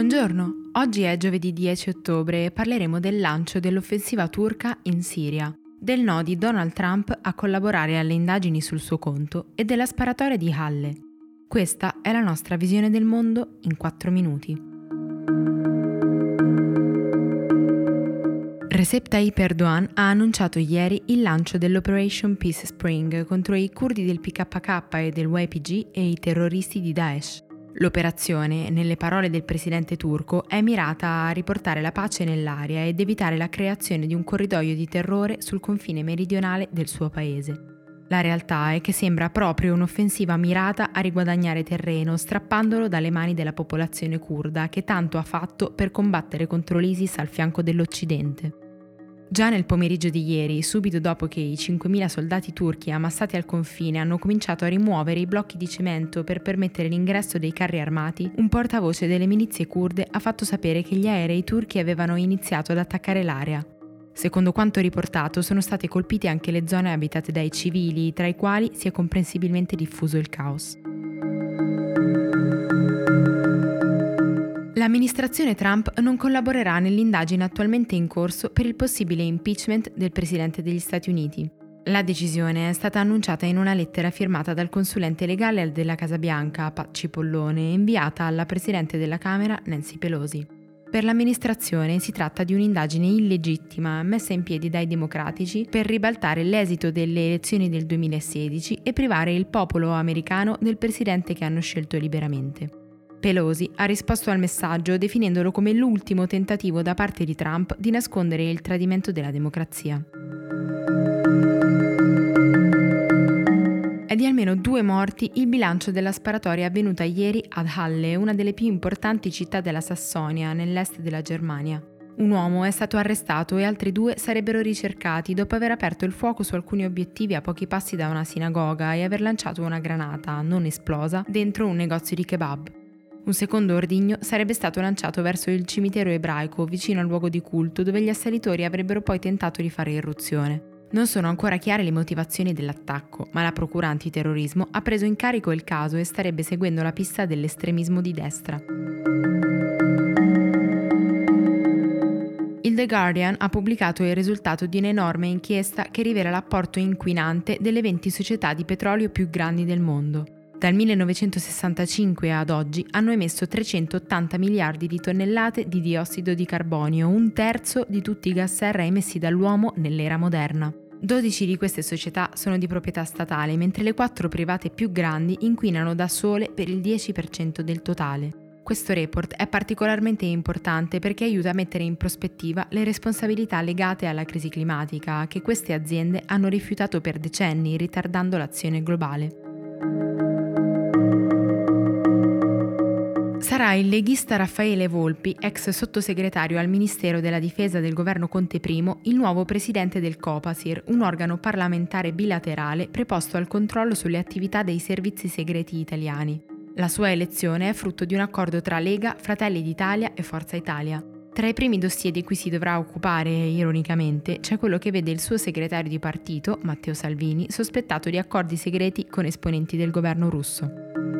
Buongiorno, oggi è giovedì 10 ottobre e parleremo del lancio dell'offensiva turca in Siria, del no di Donald Trump a collaborare alle indagini sul suo conto e della sparatoria di Halle. Questa è la nostra visione del mondo in 4 minuti. Recep Tayyip Erdogan ha annunciato ieri il lancio dell'Operation Peace Spring contro i curdi del PKK e del YPG e i terroristi di Daesh. L'operazione, nelle parole del presidente turco, è mirata a riportare la pace nell'area ed evitare la creazione di un corridoio di terrore sul confine meridionale del suo paese. La realtà è che sembra proprio un'offensiva mirata a riguadagnare terreno, strappandolo dalle mani della popolazione kurda che tanto ha fatto per combattere contro l'ISIS al fianco dell'Occidente. Già nel pomeriggio di ieri, subito dopo che i 5.000 soldati turchi ammassati al confine hanno cominciato a rimuovere i blocchi di cemento per permettere l'ingresso dei carri armati, un portavoce delle milizie kurde ha fatto sapere che gli aerei turchi avevano iniziato ad attaccare l'area. Secondo quanto riportato, sono state colpite anche le zone abitate dai civili, tra i quali si è comprensibilmente diffuso il caos. L'amministrazione Trump non collaborerà nell'indagine attualmente in corso per il possibile impeachment del Presidente degli Stati Uniti. La decisione è stata annunciata in una lettera firmata dal consulente legale della Casa Bianca, Pat Cipollone, inviata alla Presidente della Camera, Nancy Pelosi. Per l'amministrazione si tratta di un'indagine illegittima messa in piedi dai democratici per ribaltare l'esito delle elezioni del 2016 e privare il popolo americano del presidente che hanno scelto liberamente. Pelosi ha risposto al messaggio definendolo come l'ultimo tentativo da parte di Trump di nascondere il tradimento della democrazia. È di almeno due morti il bilancio della sparatoria avvenuta ieri ad Halle, una delle più importanti città della Sassonia, nell'est della Germania. Un uomo è stato arrestato e altri due sarebbero ricercati dopo aver aperto il fuoco su alcuni obiettivi a pochi passi da una sinagoga e aver lanciato una granata, non esplosa, dentro un negozio di kebab. Un secondo ordigno sarebbe stato lanciato verso il cimitero ebraico vicino al luogo di culto dove gli assalitori avrebbero poi tentato di fare irruzione. Non sono ancora chiare le motivazioni dell'attacco, ma la Procura antiterrorismo ha preso in carico il caso e starebbe seguendo la pista dell'estremismo di destra. Il The Guardian ha pubblicato il risultato di un'enorme inchiesta che rivela l'apporto inquinante delle 20 società di petrolio più grandi del mondo. Dal 1965 ad oggi hanno emesso 380 miliardi di tonnellate di diossido di carbonio, un terzo di tutti i gas serra emessi dall'uomo nell'era moderna. 12 di queste società sono di proprietà statale, mentre le quattro private più grandi inquinano da sole per il 10% del totale. Questo report è particolarmente importante perché aiuta a mettere in prospettiva le responsabilità legate alla crisi climatica che queste aziende hanno rifiutato per decenni, ritardando l'azione globale. Sarà il leghista Raffaele Volpi, ex sottosegretario al Ministero della Difesa del governo Conte I, il nuovo presidente del Copasir, un organo parlamentare bilaterale preposto al controllo sulle attività dei servizi segreti italiani. La sua elezione è frutto di un accordo tra Lega, Fratelli d'Italia e Forza Italia. Tra i primi dossier di cui si dovrà occupare, ironicamente, c'è quello che vede il suo segretario di partito, Matteo Salvini, sospettato di accordi segreti con esponenti del governo russo.